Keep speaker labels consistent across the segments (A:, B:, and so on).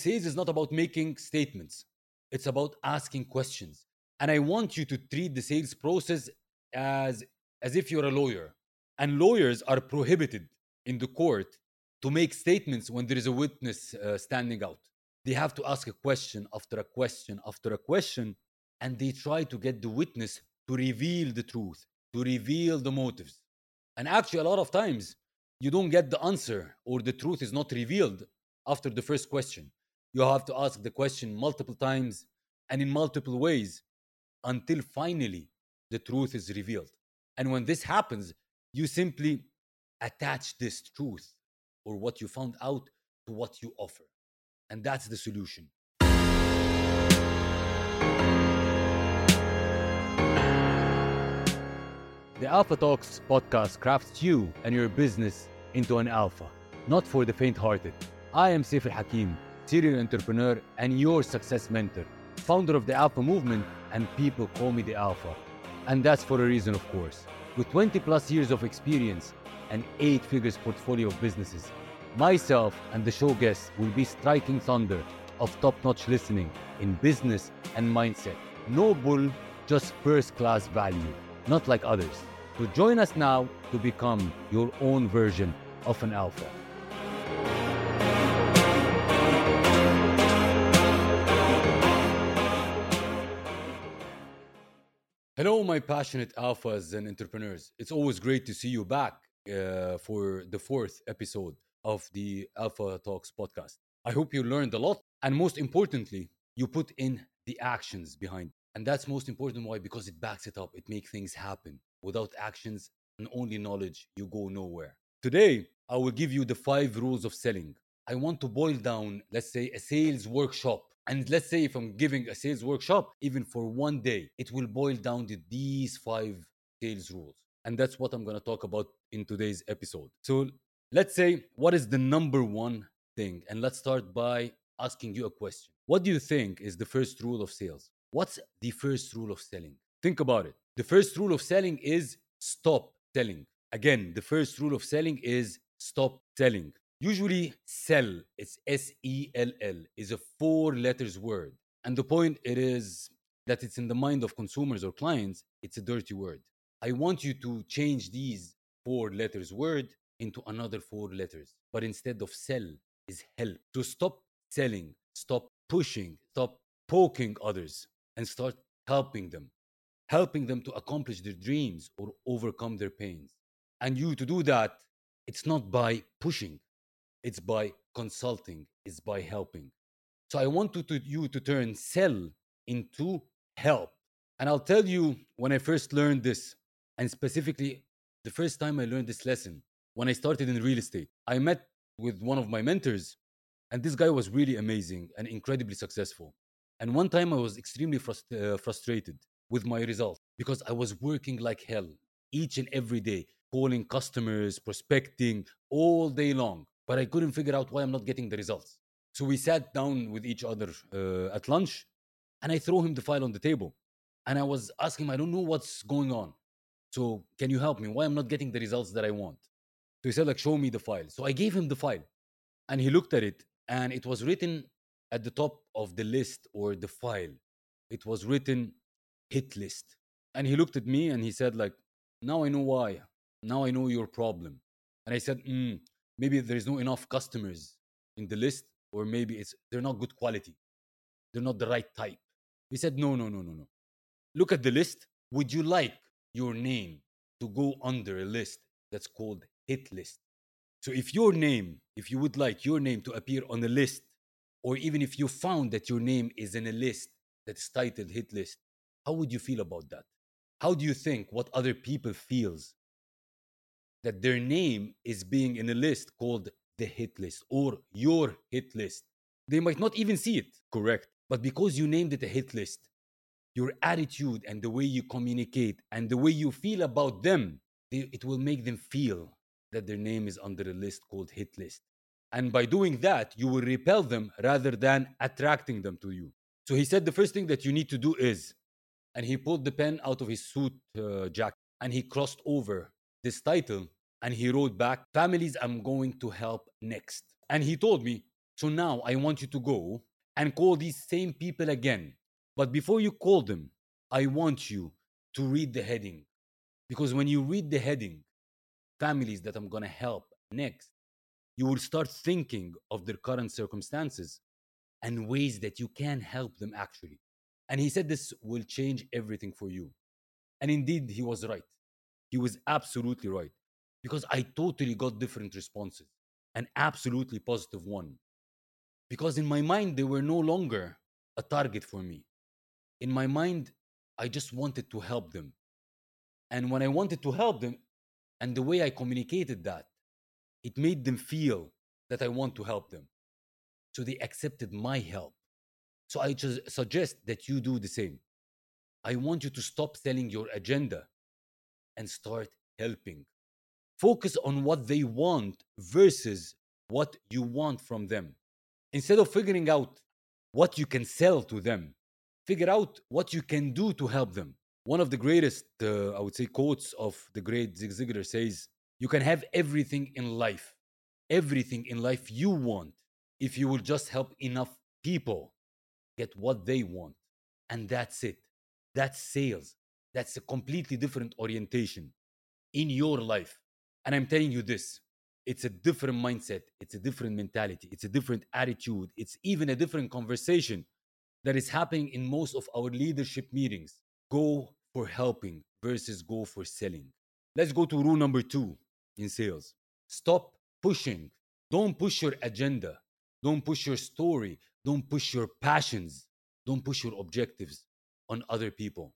A: Sales is not about making statements, it's about asking questions. And I want you to treat the sales process as, as if you're a lawyer. And lawyers are prohibited in the court to make statements when there is a witness uh, standing out. They have to ask a question after a question after a question, and they try to get the witness to reveal the truth, to reveal the motives. And actually, a lot of times, you don't get the answer or the truth is not revealed after the first question. You have to ask the question multiple times and in multiple ways until finally the truth is revealed. And when this happens, you simply attach this truth or what you found out to what you offer. And that's the solution. The Alpha Talks podcast crafts you and your business into an alpha, not for the faint hearted. I am Saif Al Hakim, serial entrepreneur and your success mentor, founder of the Alpha movement, and people call me the Alpha. And that's for a reason, of course. With 20 plus years of experience and eight figures portfolio of businesses, myself and the show guests will be striking thunder of top notch listening in business and mindset. No bull, just first class value, not like others. So join us now to become your own version of an alpha. Hello, my passionate alphas and entrepreneurs. It's always great to see you back uh, for the fourth episode of the Alpha Talks podcast. I hope you learned a lot. And most importantly, you put in the actions behind. And that's most important. Why? Because it backs it up, it makes things happen. Without actions and only knowledge, you go nowhere. Today, I will give you the five rules of selling. I want to boil down, let's say, a sales workshop. And let's say if I'm giving a sales workshop, even for one day, it will boil down to these five sales rules. And that's what I'm going to talk about in today's episode. So let's say, what is the number one thing? And let's start by asking you a question. What do you think is the first rule of sales? What's the first rule of selling? Think about it. The first rule of selling is stop selling. Again, the first rule of selling is stop selling. Usually, sell, it's S E L L, is a four letters word. And the point it is that it's in the mind of consumers or clients, it's a dirty word. I want you to change these four letters word into another four letters. But instead of sell, is help. To stop selling, stop pushing, stop poking others, and start helping them helping them to accomplish their dreams or overcome their pains. And you to do that, it's not by pushing, it's by consulting, it's by helping. So I want to, to, you to turn sell into help. And I'll tell you when I first learned this, and specifically the first time I learned this lesson, when I started in real estate, I met with one of my mentors, and this guy was really amazing and incredibly successful. And one time I was extremely frust- uh, frustrated with my results because I was working like hell each and every day, calling customers, prospecting all day long. But I couldn't figure out why I'm not getting the results. So we sat down with each other uh, at lunch and I throw him the file on the table. And I was asking him, I don't know what's going on. So can you help me? Why I'm not getting the results that I want? So he said, like, show me the file. So I gave him the file and he looked at it and it was written at the top of the list or the file. It was written hit list. And he looked at me and he said, like, now I know why. Now I know your problem. And I said, mm, maybe there's no enough customers in the list, or maybe it's they're not good quality. They're not the right type. He said, no, no, no, no, no. Look at the list. Would you like your name to go under a list that's called hit list? So if your name, if you would like your name to appear on a list, or even if you found that your name is in a list that's titled hit list, how would you feel about that? How do you think what other people feels that their name is being in a list called the hit list or your hit list? They might not even see it, correct? But because you named it a hit list, your attitude and the way you communicate and the way you feel about them, they, it will make them feel that their name is under a list called hit list. And by doing that, you will repel them rather than attracting them to you. So he said the first thing that you need to do is and he pulled the pen out of his suit uh, jacket and he crossed over this title and he wrote back families i'm going to help next and he told me So now I want you to go and call these same people again. But before you call them, I want you to read the heading. Because when you read the heading, families that I'm going to help next, you will start thinking of their current circumstances and ways that you can help them actually. And he said this will change everything for you. And indeed, he was right. He was absolutely right. Because I totally got different responses, an absolutely positive one. Because in my mind, they were no longer a target for me. In my mind, I just wanted to help them. And when I wanted to help them, and the way I communicated that, it made them feel that I want to help them. So they accepted my help. So I just suggest that you do the same. I want you to stop selling your agenda and start helping. Focus on what they want versus what you want from them. Instead of figuring out what you can sell to them, figure out what you can do to help them. One of the greatest, uh, I would say, quotes of the great Zig Ziglar says, You can have everything in life, everything in life you want, if you will just help enough people get what they want. And that's it. That's sales. That's a completely different orientation in your life. And I'm telling you this it's a different mindset, it's a different mentality, it's a different attitude, it's even a different conversation that is happening in most of our leadership meetings. Go for helping versus go for selling. Let's go to rule number two in sales stop pushing. Don't push your agenda, don't push your story, don't push your passions, don't push your objectives on other people.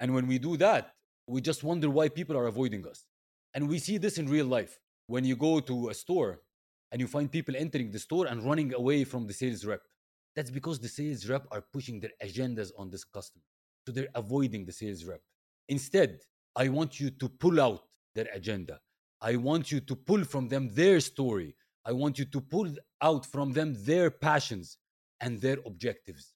A: And when we do that, we just wonder why people are avoiding us. And we see this in real life. When you go to a store and you find people entering the store and running away from the sales rep, that's because the sales rep are pushing their agendas on this customer. So they're avoiding the sales rep. Instead, I want you to pull out their agenda. I want you to pull from them their story. I want you to pull out from them their passions and their objectives.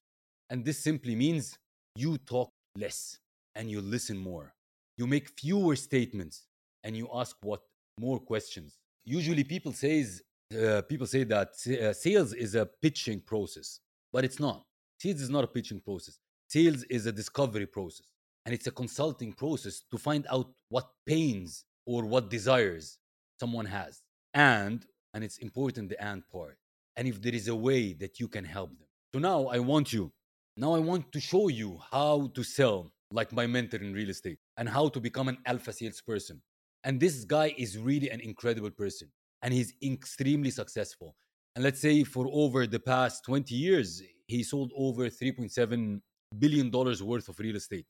A: And this simply means you talk less and you listen more. You make fewer statements and you ask what more questions. Usually people says uh, people say that uh, sales is a pitching process, but it's not. Sales is not a pitching process. Sales is a discovery process and it's a consulting process to find out what pains or what desires someone has. And and it's important the and part. And if there is a way that you can help them. So now I want you now I want to show you how to sell like my mentor in real estate and how to become an alpha salesperson. And this guy is really an incredible person and he's extremely successful. And let's say for over the past 20 years, he sold over $3.7 billion worth of real estate.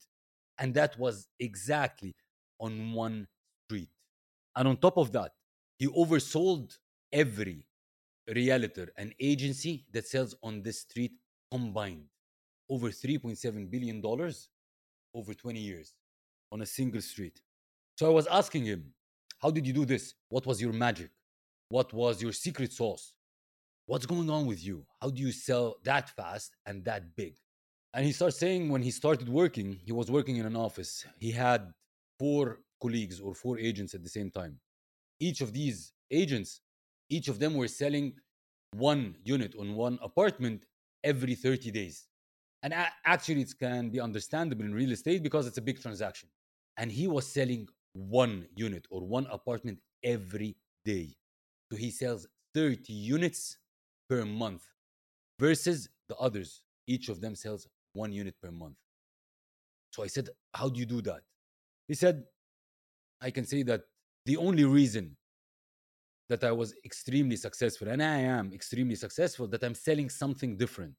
A: And that was exactly on one street. And on top of that, he oversold every realtor and agency that sells on this street combined over $3.7 billion over 20 years on a single street. So I was asking him, How did you do this? What was your magic? What was your secret sauce? What's going on with you? How do you sell that fast and that big? And he starts saying when he started working, he was working in an office. He had four colleagues or four agents at the same time. Each of these agents, each of them were selling one unit on one apartment every 30 days. And actually, it can be understandable in real estate because it's a big transaction. And he was selling one unit or one apartment every day. So he sells 30 units per month versus the others. Each of them sells one unit per month. So I said, How do you do that? He said, I can say that the only reason that I was extremely successful, and I am extremely successful, that I'm selling something different.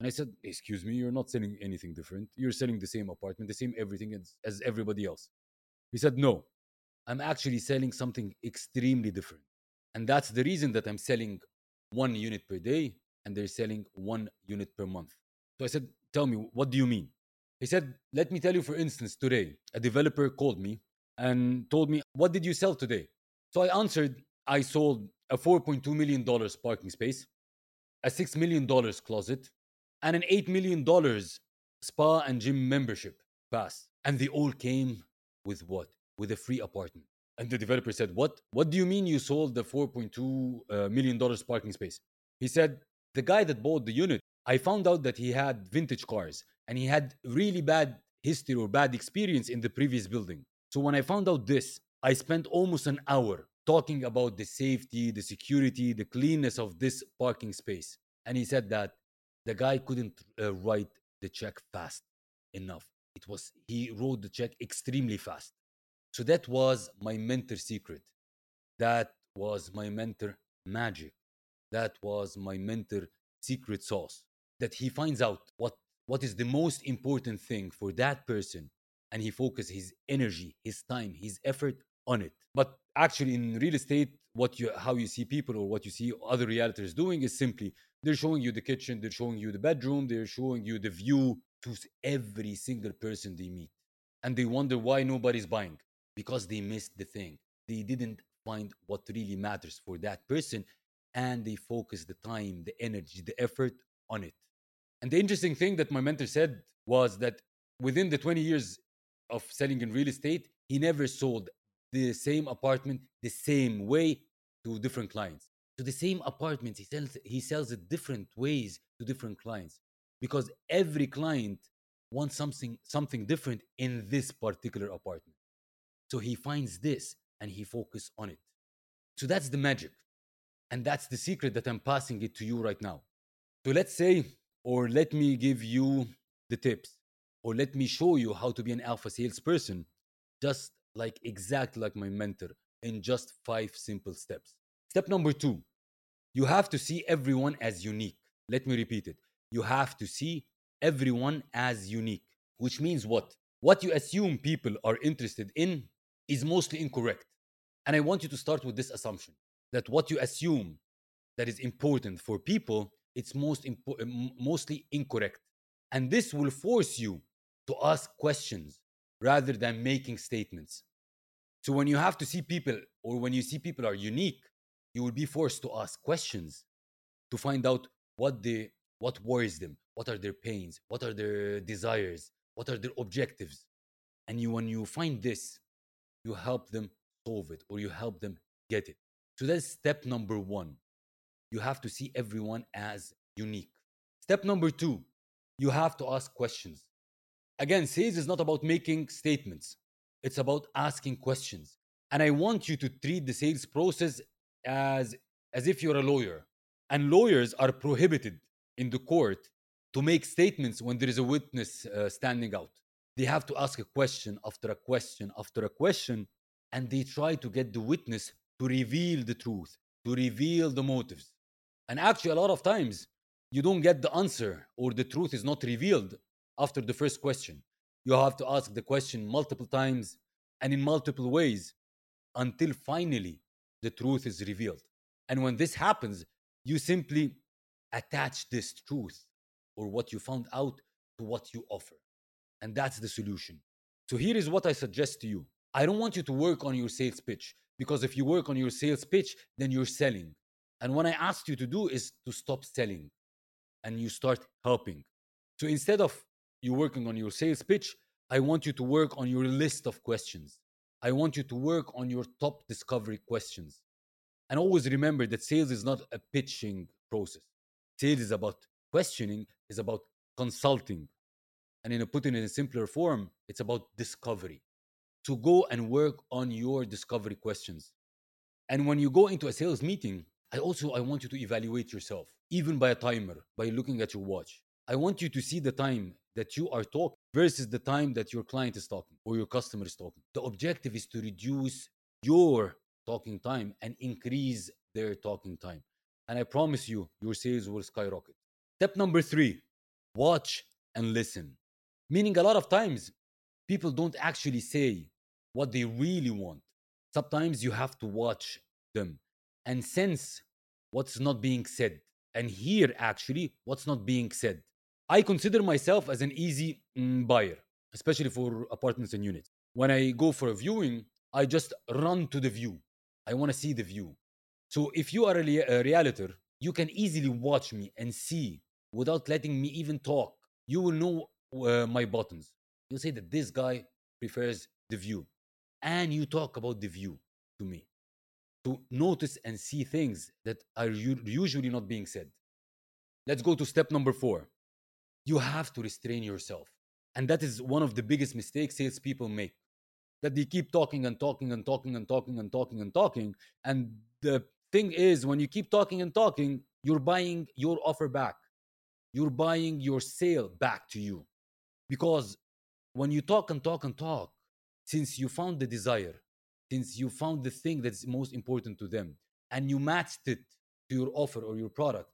A: And I said, Excuse me, you're not selling anything different. You're selling the same apartment, the same everything as, as everybody else. He said, No, I'm actually selling something extremely different. And that's the reason that I'm selling one unit per day and they're selling one unit per month. So I said, Tell me, what do you mean? He said, Let me tell you, for instance, today, a developer called me and told me, What did you sell today? So I answered, I sold a $4.2 million parking space, a $6 million closet, and an $8 million spa and gym membership pass. And they all came with what? With a free apartment. And the developer said, What? What do you mean you sold the $4.2 uh, million parking space? He said, the guy that bought the unit, I found out that he had vintage cars and he had really bad history or bad experience in the previous building. So when I found out this, I spent almost an hour talking about the safety, the security, the cleanness of this parking space. And he said that the guy couldn't uh, write the check fast enough. It was he wrote the check extremely fast. So that was my mentor secret. That was my mentor magic. That was my mentor secret sauce. That he finds out what what is the most important thing for that person and he focuses his energy, his time, his effort on it. But actually in real estate what you how you see people or what you see other realtors doing is simply they're showing you the kitchen, they're showing you the bedroom, they're showing you the view to every single person they meet. And they wonder why nobody's buying because they missed the thing. They didn't find what really matters for that person and they focus the time, the energy, the effort on it. And the interesting thing that my mentor said was that within the 20 years of selling in real estate, he never sold the same apartment the same way to different clients. To the same apartment, he sells he sells it different ways to different clients because every client wants something something different in this particular apartment. So he finds this and he focuses on it. So that's the magic. And that's the secret that I'm passing it to you right now. So let's say, or let me give you the tips, or let me show you how to be an alpha salesperson, just like exactly like my mentor, in just five simple steps. Step number two, you have to see everyone as unique. Let me repeat it. You have to see everyone as unique, which means what? What you assume people are interested in is mostly incorrect. And I want you to start with this assumption that what you assume that is important for people, it's most impo- mostly incorrect. And this will force you to ask questions rather than making statements. So when you have to see people or when you see people are unique, you will be forced to ask questions to find out what they what worries them, what are their pains, what are their desires, what are their objectives. And you when you find this, you help them solve it or you help them get it. So that's step number 1. You have to see everyone as unique. Step number 2, you have to ask questions. Again, sales is not about making statements it's about asking questions. And I want you to treat the sales process as, as if you're a lawyer. And lawyers are prohibited in the court to make statements when there is a witness uh, standing out. They have to ask a question after a question after a question, and they try to get the witness to reveal the truth, to reveal the motives. And actually, a lot of times, you don't get the answer or the truth is not revealed after the first question. You have to ask the question multiple times and in multiple ways until finally the truth is revealed. And when this happens, you simply attach this truth or what you found out to what you offer. And that's the solution. So here is what I suggest to you. I don't want you to work on your sales pitch because if you work on your sales pitch, then you're selling. And what I asked you to do is to stop selling and you start helping. So instead of you're working on your sales pitch, I want you to work on your list of questions. I want you to work on your top discovery questions. And always remember that sales is not a pitching process. Sales is about questioning, is about consulting. And in a put it in a simpler form, it's about discovery. To go and work on your discovery questions. And when you go into a sales meeting, I also I want you to evaluate yourself, even by a timer, by looking at your watch. I want you to see the time that you are talking versus the time that your client is talking or your customer is talking. The objective is to reduce your talking time and increase their talking time. And I promise you, your sales will skyrocket. Step number three watch and listen. Meaning, a lot of times, people don't actually say what they really want. Sometimes you have to watch them and sense what's not being said and hear actually what's not being said I consider myself as an easy mm, buyer, especially for apartments and units. When I go for a viewing, I just run to the view. I want to see the view. So if you are a, a realtor, you can easily watch me and see without letting me even talk. You will know uh, my buttons. You'll say that this guy prefers the view. And you talk about the view to me to notice and see things that are usually not being said. let's go to step number four. You have to restrain yourself. And that is one of the biggest mistakes salespeople make. That they keep talking and talking and talking and talking and talking and talking. And the thing is, when you keep talking and talking, you're buying your offer back. You're buying your sale back to you. Because when you talk and talk and talk, since you found the desire, since you found the thing that's most important to them, and you matched it to your offer or your product,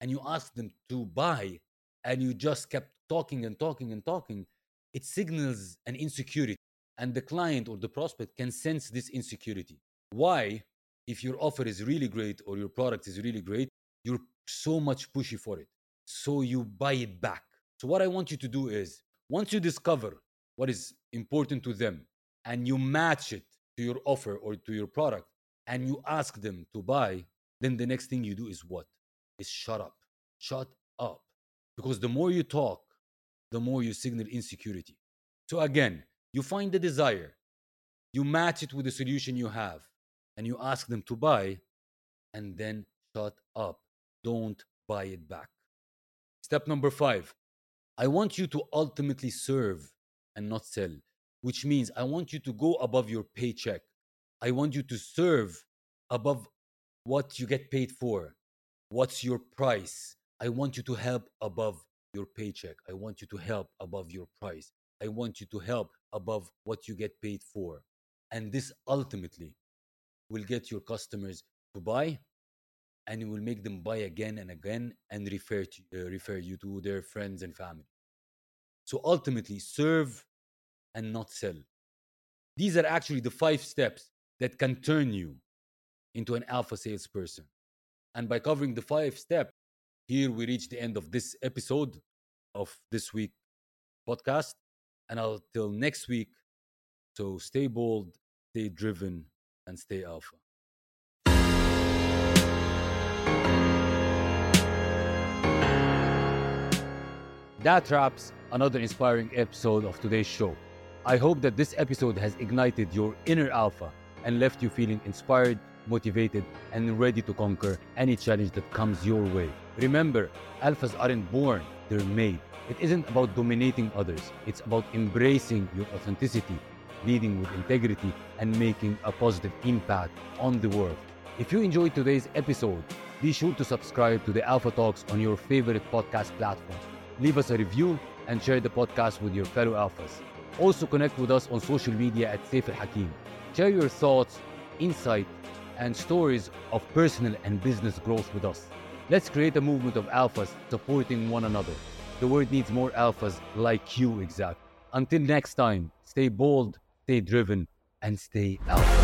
A: and you asked them to buy, and you just kept talking and talking and talking, it signals an insecurity. And the client or the prospect can sense this insecurity. Why? If your offer is really great or your product is really great, you're so much pushy for it. So you buy it back. So, what I want you to do is once you discover what is important to them and you match it to your offer or to your product and you ask them to buy, then the next thing you do is what? Is shut up. Shut up. Because the more you talk, the more you signal insecurity. So again, you find the desire, you match it with the solution you have, and you ask them to buy, and then shut up. Don't buy it back. Step number five I want you to ultimately serve and not sell, which means I want you to go above your paycheck. I want you to serve above what you get paid for. What's your price? I want you to help above your paycheck. I want you to help above your price. I want you to help above what you get paid for. And this ultimately will get your customers to buy and it will make them buy again and again and refer to, uh, refer you to their friends and family. So ultimately serve and not sell. These are actually the five steps that can turn you into an alpha salesperson. And by covering the five steps, here we reach the end of this episode of this week podcast. And until next week, so stay bold, stay driven, and stay alpha. That wraps another inspiring episode of today's show. I hope that this episode has ignited your inner alpha and left you feeling inspired, motivated, and ready to conquer any challenge that comes your way. Remember, alphas aren't born, they're made. It isn't about dominating others, it's about embracing your authenticity, leading with integrity, and making a positive impact on the world. If you enjoyed today's episode, be sure to subscribe to the Alpha Talks on your favorite podcast platforms. Leave us a review and share the podcast with your fellow alphas. Also connect with us on social media at Saif Al Hakim. Share your thoughts, insight, and stories of personal and business growth with us. Let's create a movement of alphas supporting one another. The world needs more alphas like you, exact. Until next time, stay bold, stay driven, and stay alpha.